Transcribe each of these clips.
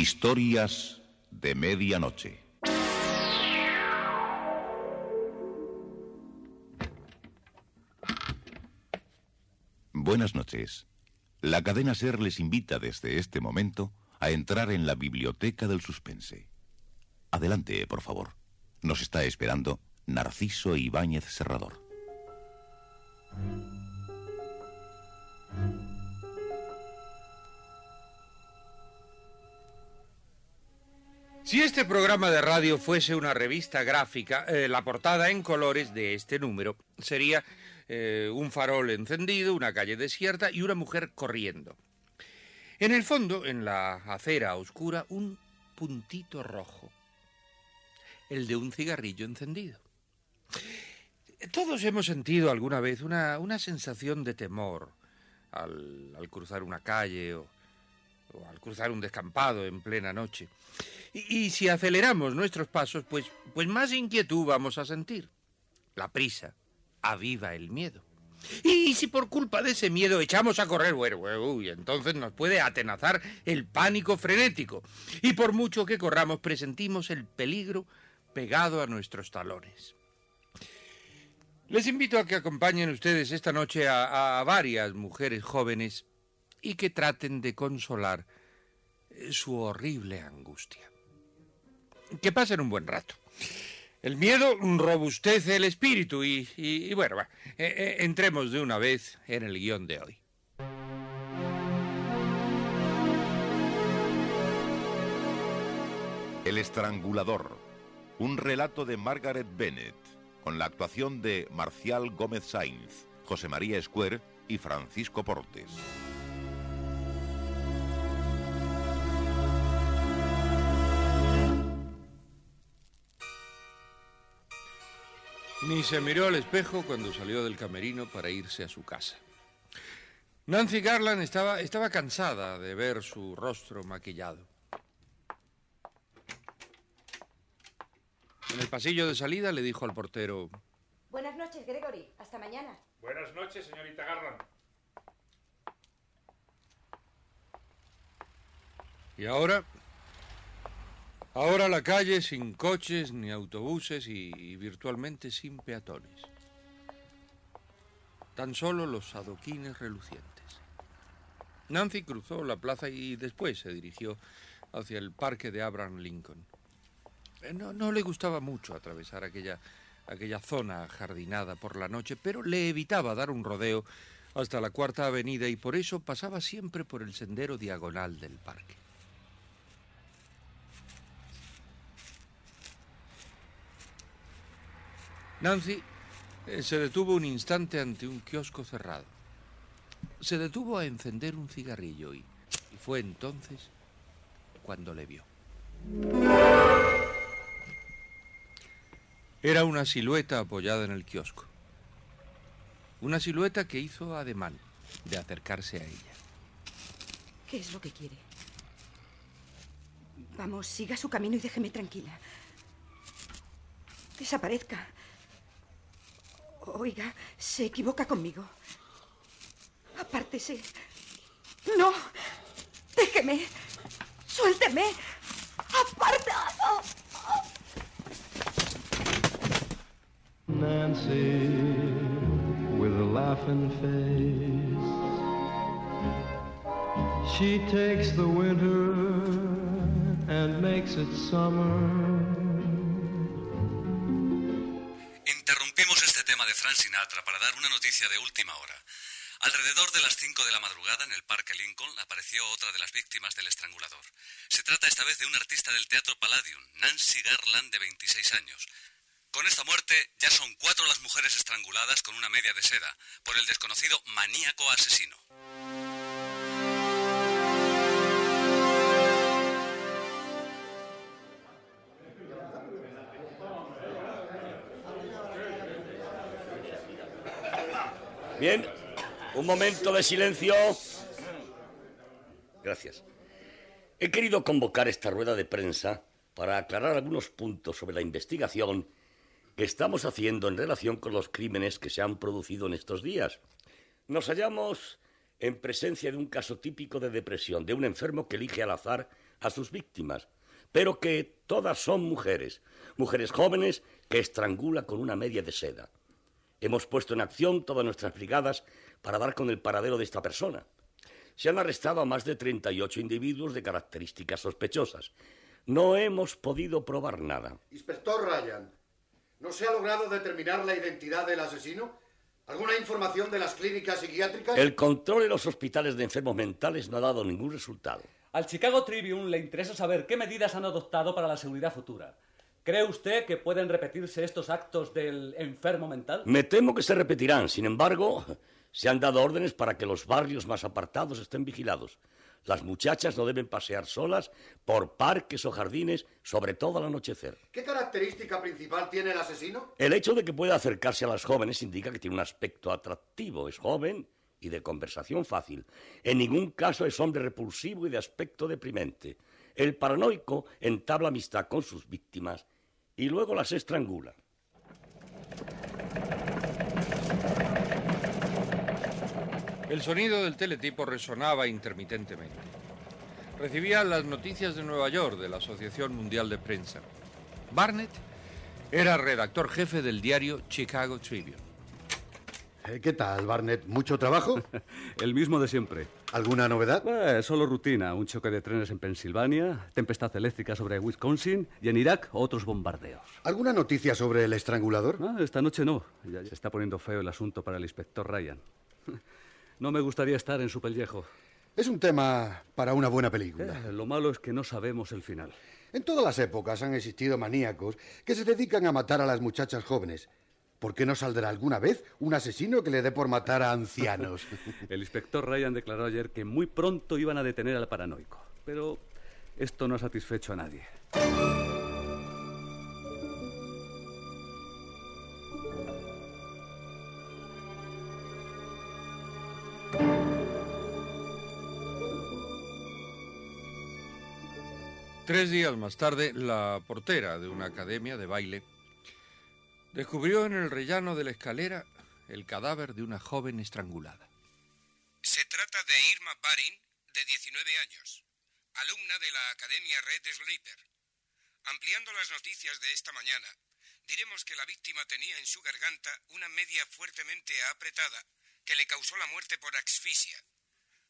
Historias de Medianoche. Buenas noches. La cadena Ser les invita desde este momento a entrar en la biblioteca del suspense. Adelante, por favor. Nos está esperando Narciso Ibáñez Serrador. Si este programa de radio fuese una revista gráfica, eh, la portada en colores de este número sería eh, un farol encendido, una calle desierta y una mujer corriendo. En el fondo, en la acera oscura, un puntito rojo, el de un cigarrillo encendido. Todos hemos sentido alguna vez una, una sensación de temor al, al cruzar una calle o, o al cruzar un descampado en plena noche. Y, si aceleramos nuestros pasos, pues, pues más inquietud vamos a sentir. La prisa aviva el miedo. Y si por culpa de ese miedo echamos a correr, uy, entonces nos puede atenazar el pánico frenético. Y por mucho que corramos, presentimos el peligro pegado a nuestros talones. Les invito a que acompañen ustedes esta noche a varias mujeres jóvenes y que traten de consolar su horrible angustia. Que pasen un buen rato. El miedo robustece el espíritu y, bueno, eh, eh, entremos de una vez en el guion de hoy. El estrangulador, un relato de Margaret Bennett, con la actuación de Marcial Gómez Sainz, José María Escuer y Francisco Portes. Ni se miró al espejo cuando salió del camerino para irse a su casa. Nancy Garland estaba, estaba cansada de ver su rostro maquillado. En el pasillo de salida le dijo al portero... Buenas noches, Gregory. Hasta mañana. Buenas noches, señorita Garland. Y ahora... Ahora la calle sin coches ni autobuses y, virtualmente sin peatones. Tan solo los adoquines relucientes. Nancy cruzó la plaza y después se dirigió hacia el parque de Abraham Lincoln. No, no le gustaba mucho atravesar aquella, aquella zona jardinada por la noche, pero le evitaba dar un rodeo hasta la Cuarta Avenida y por eso pasaba siempre por el sendero diagonal del parque. Nancy eh, se detuvo un instante ante un kiosco cerrado. Se detuvo a encender un cigarrillo y, y fue entonces cuando le vio. Era una silueta apoyada en el kiosco. Una silueta que hizo ademán de acercarse a ella. ¿Qué es lo que quiere? Vamos, siga su camino y déjeme tranquila. Desaparezca. Oiga, se equivoca conmigo. Apártese. No. Déjeme. Suélteme. Apartado. Nancy, with a laughing face, she takes the winter and makes it summer. Tema de Frank Sinatra para dar una noticia de última hora. Alrededor de las 5 de la madrugada en el Parque Lincoln apareció otra de las víctimas del estrangulador. Se trata esta vez de una artista del Teatro Palladium, Nancy Garland, de 26 años. Con esta muerte ya son cuatro las mujeres estranguladas con una media de seda por el desconocido maníaco asesino. Bien, un momento de silencio. Gracias. He querido convocar esta rueda de prensa para aclarar algunos puntos sobre la investigación que estamos haciendo en relación con los crímenes que se han producido en estos días. Nos hallamos en presencia de un caso típico de depresión, de un enfermo que elige al azar a sus víctimas, pero que todas son mujeres, mujeres jóvenes que estrangula con una media de seda. Hemos puesto en acción todas nuestras brigadas para dar con el paradero de esta persona. Se han arrestado a más de 38 individuos de características sospechosas. No hemos podido probar nada. Inspector Ryan, ¿no se ha logrado determinar la identidad del asesino? ¿Alguna información de las clínicas psiquiátricas? El control en los hospitales de enfermos mentales no ha dado ningún resultado. Al Chicago Tribune le interesa saber qué medidas han adoptado para la seguridad futura. ¿Cree usted que pueden repetirse estos actos del enfermo mental? Me temo que se repetirán. Sin embargo, se han dado órdenes para que los barrios más apartados estén vigilados. Las muchachas no deben pasear solas por parques o jardines, sobre todo al anochecer. ¿Qué característica principal tiene el asesino? El hecho de que pueda acercarse a las jóvenes indica que tiene un aspecto atractivo. Es joven y de conversación fácil. En ningún caso es hombre repulsivo y de aspecto deprimente. El paranoico entabla amistad con sus víctimas y luego las estrangula. El sonido del teletipo resonaba intermitentemente. Recibía las noticias de Nueva York de la Asociación Mundial de Prensa. Barnett era redactor jefe del diario Chicago Tribune. Eh, ¿Qué tal, Barnett? ¿Mucho trabajo? El mismo de siempre. ¿Alguna novedad? Eh, solo rutina. Un choque de trenes en Pensilvania, tempestad eléctrica sobre Wisconsin y en Irak otros bombardeos. ¿Alguna noticia sobre el estrangulador? Ah, esta noche no. Ya se está poniendo feo el asunto para el inspector Ryan. No me gustaría estar en su pellejo. Es un tema para una buena película. Eh, lo malo es que no sabemos el final. En todas las épocas han existido maníacos que se dedican a matar a las muchachas jóvenes. ¿Por qué no saldrá alguna vez un asesino que le dé por matar a ancianos? el inspector Ryan declaró ayer que muy pronto iban a detener al paranoico. Pero esto no ha satisfecho a nadie. Tres días más tarde, la portera de una academia de baile descubrió en el rellano de la escalera el cadáver de una joven estrangulada. Se trata de Irma Barin, de 19 años, alumna de la Academia Red Sleeper. Ampliando las noticias de esta mañana, diremos que la víctima tenía en su garganta una media fuertemente apretada que le causó la muerte por asfixia.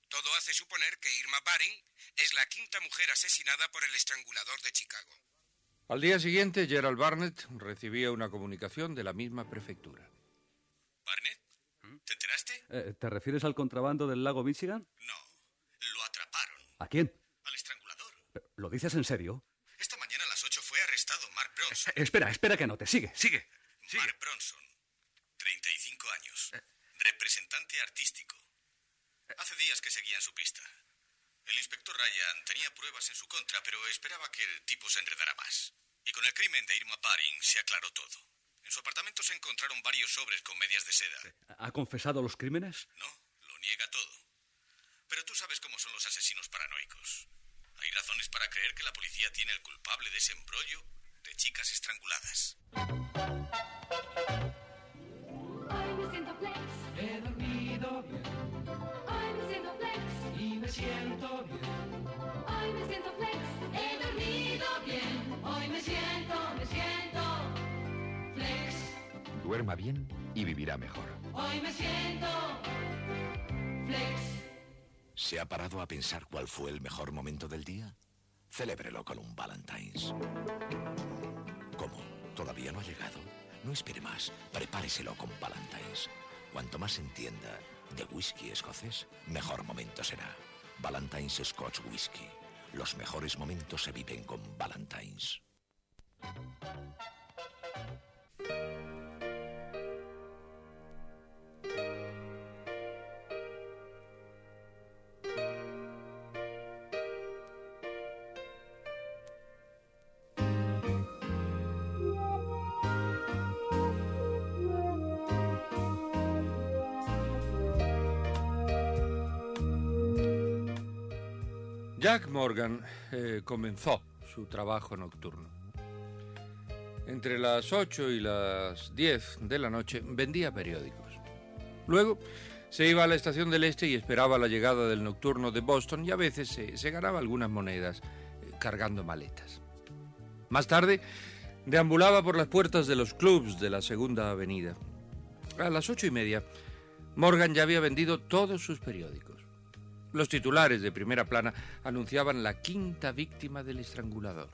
Todo hace suponer que Irma Baring es la quinta mujer asesinada por el estrangulador de Chicago. Al día siguiente, Gerald Barnett recibía una comunicación de la misma prefectura. ¿Barnett? ¿Te enteraste? Eh, ¿Te refieres al contrabando del lago Michigan? No, lo atraparon. ¿A quién? Al estrangulador. ¿Lo dices en serio? Esta mañana a las 8 fue arrestado Mark Bronson. Eh, espera, espera que no te sigue, sigue. sigue. Mark Bronson, 35 años, representante artístico. Hace días que seguía en su pista. El inspector Ryan tenía pruebas en su contra, pero esperaba que el tipo se enredara más. Y con el crimen de Irma Baring se aclaró todo. En su apartamento se encontraron varios sobres con medias de seda. ¿Ha confesado los crímenes? No, lo niega todo. Pero tú sabes cómo son los asesinos paranoicos. Hay razones para creer que la policía tiene el culpable de ese embrollo de chicas estranguladas. Duerma bien y vivirá mejor. Hoy me siento flex. ¿Se ha parado a pensar cuál fue el mejor momento del día? Celébrelo con un Valentine's. ¿Cómo? ¿Todavía no ha llegado? No espere más. Prepáreselo con Valentine's. Cuanto más entienda de whisky escocés, mejor momento será. Valentine's Scotch Whisky. Los mejores momentos se viven con Valentine's. Jack Morgan eh, comenzó su trabajo nocturno. Entre las 8 y las 10 de la noche vendía periódicos. Luego se iba a la estación del este y esperaba la llegada del nocturno de Boston y a veces se, se ganaba algunas monedas. cargando maletas. Más tarde, deambulaba por las puertas de los clubs de la Segunda Avenida. A las ocho y media, Morgan ya había vendido todos sus periódicos. Los titulares de primera plana anunciaban la quinta víctima del estrangulador.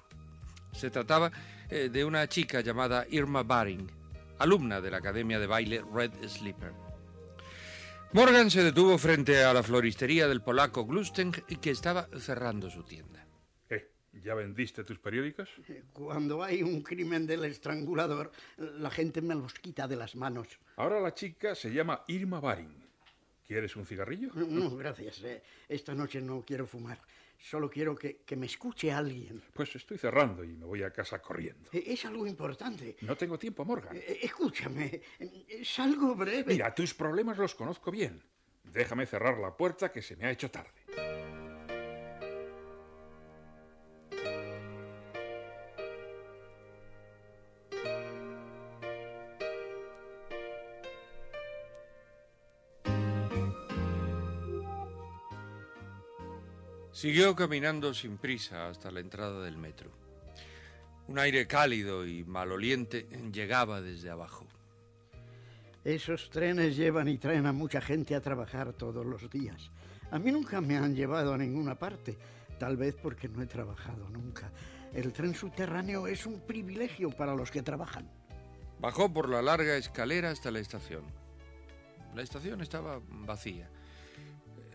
Se trataba eh, de una chica llamada Irma Baring, alumna de la Academia de Baile Red Slipper. Morgan se detuvo frente a la floristería del polaco Glusten, que estaba cerrando su tienda. ¿Qué? ¿Ya vendiste tus periódicos? Cuando hay un crimen del estrangulador, la gente me los quita de las manos. Ahora la chica se llama Irma Baring. ¿Quieres un cigarrillo? No, gracias. eh. Esta noche no quiero fumar. Solo quiero que, que me escuche alguien. Pues estoy cerrando y me voy a casa corriendo. Eh, Es algo importante. No tengo tiempo, Morgan. Eh, Escúchame, es algo breve. Mira, tus problemas los conozco bien. Déjame cerrar la puerta que se me ha hecho tarde. Siguió caminando sin prisa hasta la entrada del metro. Un aire cálido y maloliente llegaba desde abajo. Esos trenes llevan y traen a mucha gente a trabajar todos los días. A mí nunca me han llevado a ninguna parte, tal vez porque no he trabajado nunca. El tren subterráneo es un privilegio para los que trabajan. Bajó por la larga escalera hasta la estación. La estación estaba vacía,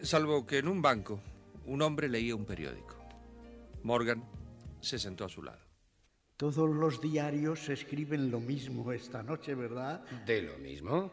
salvo que en un banco un hombre leía un periódico. Morgan se sentó a su lado. Todos los diarios escriben lo mismo esta noche, ¿verdad? ¿De lo mismo?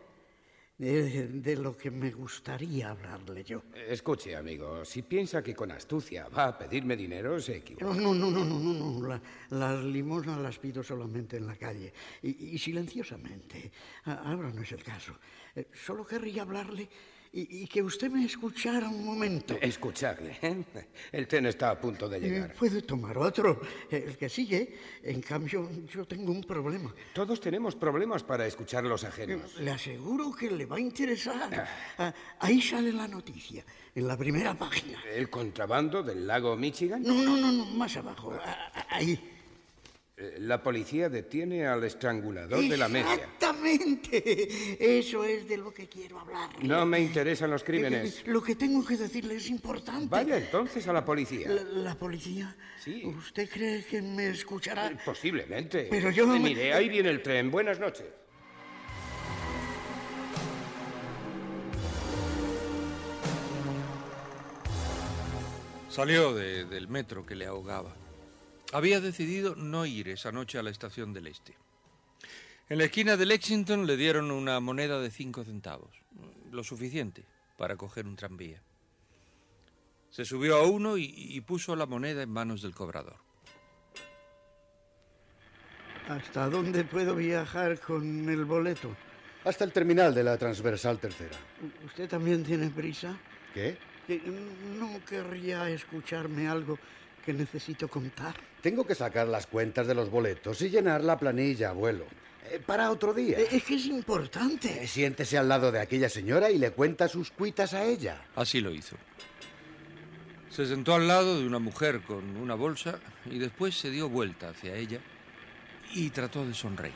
De, de lo que me gustaría hablarle yo. Escuche, amigo, si piensa que con astucia va a pedirme dinero, se equivoca. No, no, no, no, no, no. La- las limosnas las pido solamente en la calle y, y silenciosamente. A- Ahora no es el caso. Eh, Solo querría hablarle y, y que usted me escuchara un momento. Escucharle. ¿eh? El tren está a punto de llegar. Eh, Puede tomar otro, eh, el que sigue. En cambio, yo tengo un problema. Todos tenemos problemas para escuchar los ajenos. Le aseguro que le va a interesar. Ah, Ahí sale la noticia, en la primera página. ¿El contrabando del lago Michigan? No, no, no, no, más abajo. Ah, ah, Ahí. Eh, La policía detiene al estrangulador de la media. Exactamente. Eso es de lo que quiero hablar. No me interesan los crímenes. Lo que tengo que decirle es importante. Vaya entonces a la policía. La, la policía. Sí. ¿Usted cree que me escuchará? Posiblemente. Pero yo no me- Mire, ahí viene el tren. Buenas noches. Salió de- del metro que le ahogaba. Había decidido no ir esa noche a la estación del Este. En la esquina de Lexington le dieron una moneda de cinco centavos, lo suficiente para coger un tranvía. Se subió a uno y, y puso la moneda en manos del cobrador. ¿Hasta dónde puedo viajar con el boleto? Hasta el terminal de la transversal tercera. ¿Usted también tiene prisa? ¿Qué? ¿No querría escucharme algo que necesito contar? Tengo que sacar las cuentas de los boletos y llenar la planilla, abuelo. Eh, para otro día. Eh, Es que es importante. Eh, Siéntese al lado de aquella señora y le cuenta sus cuitas a ella. Así lo hizo. Se sentó al lado de una mujer con una bolsa y después se dio vuelta hacia ella y trató de sonreír.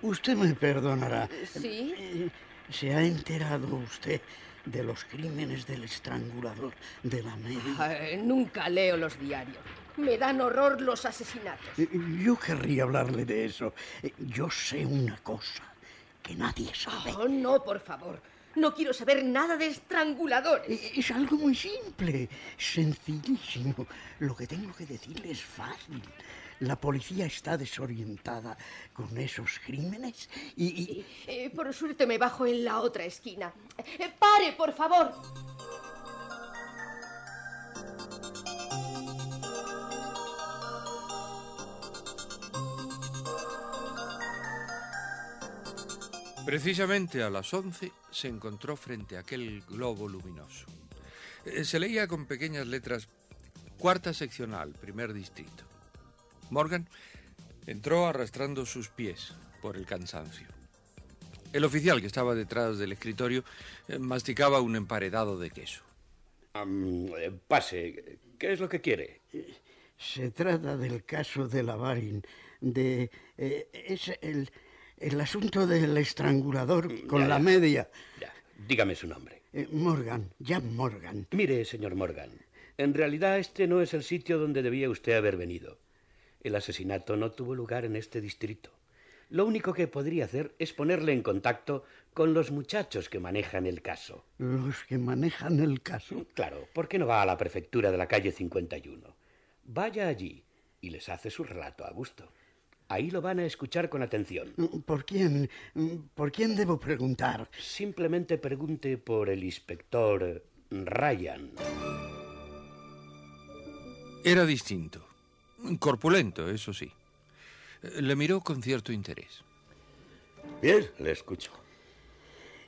Usted me perdonará. Sí. ¿Se ha enterado usted de los crímenes del estrangulador de la media? Nunca leo los diarios. Me dan horror los asesinatos. Eh, Yo querría hablarle de eso. Eh, Yo sé una cosa que nadie sabe. Oh, no, por favor. No quiero saber nada de estranguladores. Eh, Es algo muy simple, sencillísimo. Lo que tengo que decirle es fácil. La policía está desorientada con esos crímenes y... y- Eh, por suerte me bajo en la otra esquina. Eh, ¡Pare, por favor! Precisamente a las 11 se encontró frente a aquel globo luminoso. Eh, Se leía con pequeñas letras Cuarta seccional, primer distrito. Morgan entró arrastrando sus pies por el cansancio. El oficial que estaba detrás del escritorio eh, masticaba un emparedado de queso. Eh, pase. ¿Qué es lo que quiere? Se trata del caso de la Barin, de... eh, es el, el asunto del estrangulador con Ya, la ya. media. Dígame su nombre. Eh, Morgan, Jan Morgan. Mire, señor Morgan, en realidad este no es el sitio donde debía usted haber venido. El asesinato no tuvo lugar en este distrito. Lo único que podría hacer es ponerle en contacto con los muchachos que manejan el caso. Los que manejan el caso. Claro, ¿por qué no va a la prefectura de la calle 51? Vaya allí y les hace su relato a gusto. Ahí lo van a escuchar con atención. ¿Por quién? ¿Por quién debo preguntar? Simplemente pregunte por el inspector Ryan. Era distinto. Corpulento, eso sí. Le miró con cierto interés. Bien, le escucho.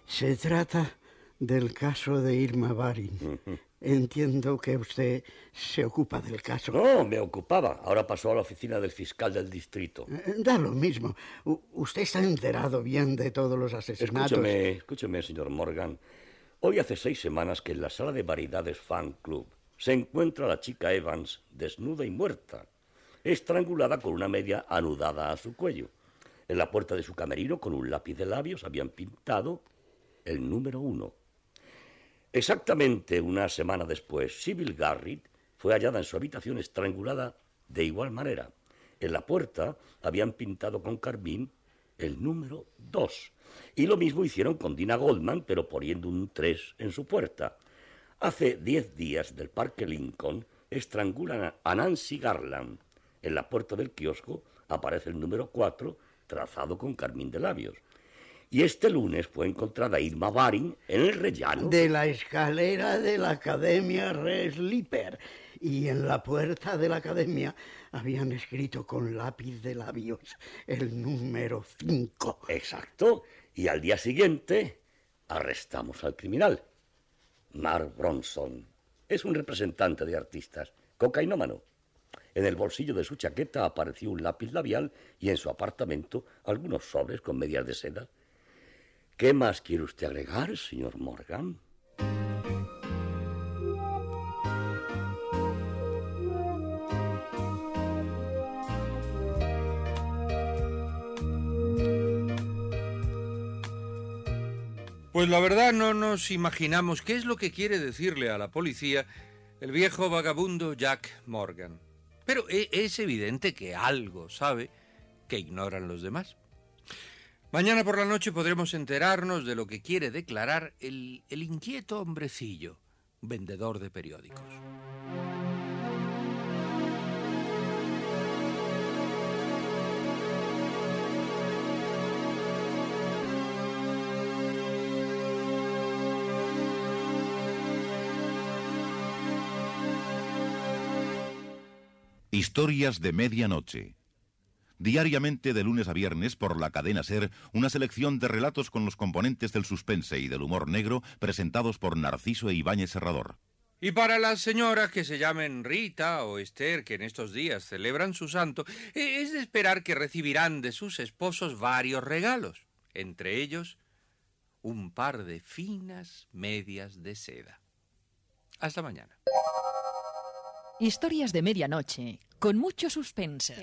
Se trata del caso de Irma Barin. Entiendo que usted se ocupa del caso. No, me ocupaba. Ahora pasó a la oficina del fiscal del distrito. Eh, Da lo mismo. U- usted está enterado bien de todos los asesinatos. Escúcheme, escúcheme, señor Morgan. Hoy hace seis semanas que en la sala de variedades Fan Club se encuentra la chica Evans desnuda y muerta, estrangulada con una media anudada a su cuello. En la puerta de su camerino, con un lápiz de labios, habían pintado el número uno. Exactamente una semana después, Sybil Garrett fue hallada en su habitación estrangulada de igual manera. En la puerta habían pintado con carmín el número 2. Y lo mismo hicieron con Dina Goldman, pero poniendo un 3 en su puerta. Hace 10 días del Parque Lincoln estrangulan a- Nancy Garland. En la puerta del kiosco aparece el número 4 trazado con carmín de labios. Y este lunes fue encontrada Irma Baring en el rellano. De la escalera de la Academia Resliper. Y en la puerta de la Academia habían escrito con lápiz de labios el número 5. Exacto. Y al día siguiente arrestamos al criminal. Mark Bronson es un representante de artistas, cocainómano. En el bolsillo de su chaqueta apareció un lápiz labial y en su apartamento algunos sobres con medias de seda. ¿Qué más quiere usted agregar, señor Morgan? Pues la verdad no nos imaginamos qué es lo que quiere decirle a la policía el viejo vagabundo Jack Morgan. Pero e- es evidente que algo sabe que ignoran los demás. Mañana por la noche podremos enterarnos de lo que quiere declarar el, el inquieto hombrecillo, vendedor de periódicos. Historias de medianoche. Diariamente de lunes a viernes por la cadena Ser, una selección de relatos con los componentes del suspense y del humor negro presentados por Narciso e Ibáñez Serrador. Y para las señoras que se llamen Rita o Esther, que en estos días celebran su santo, eh, es de esperar que recibirán de sus esposos varios regalos, entre ellos un par de finas medias de seda. Hasta mañana. Historias de medianoche, con mucho suspense.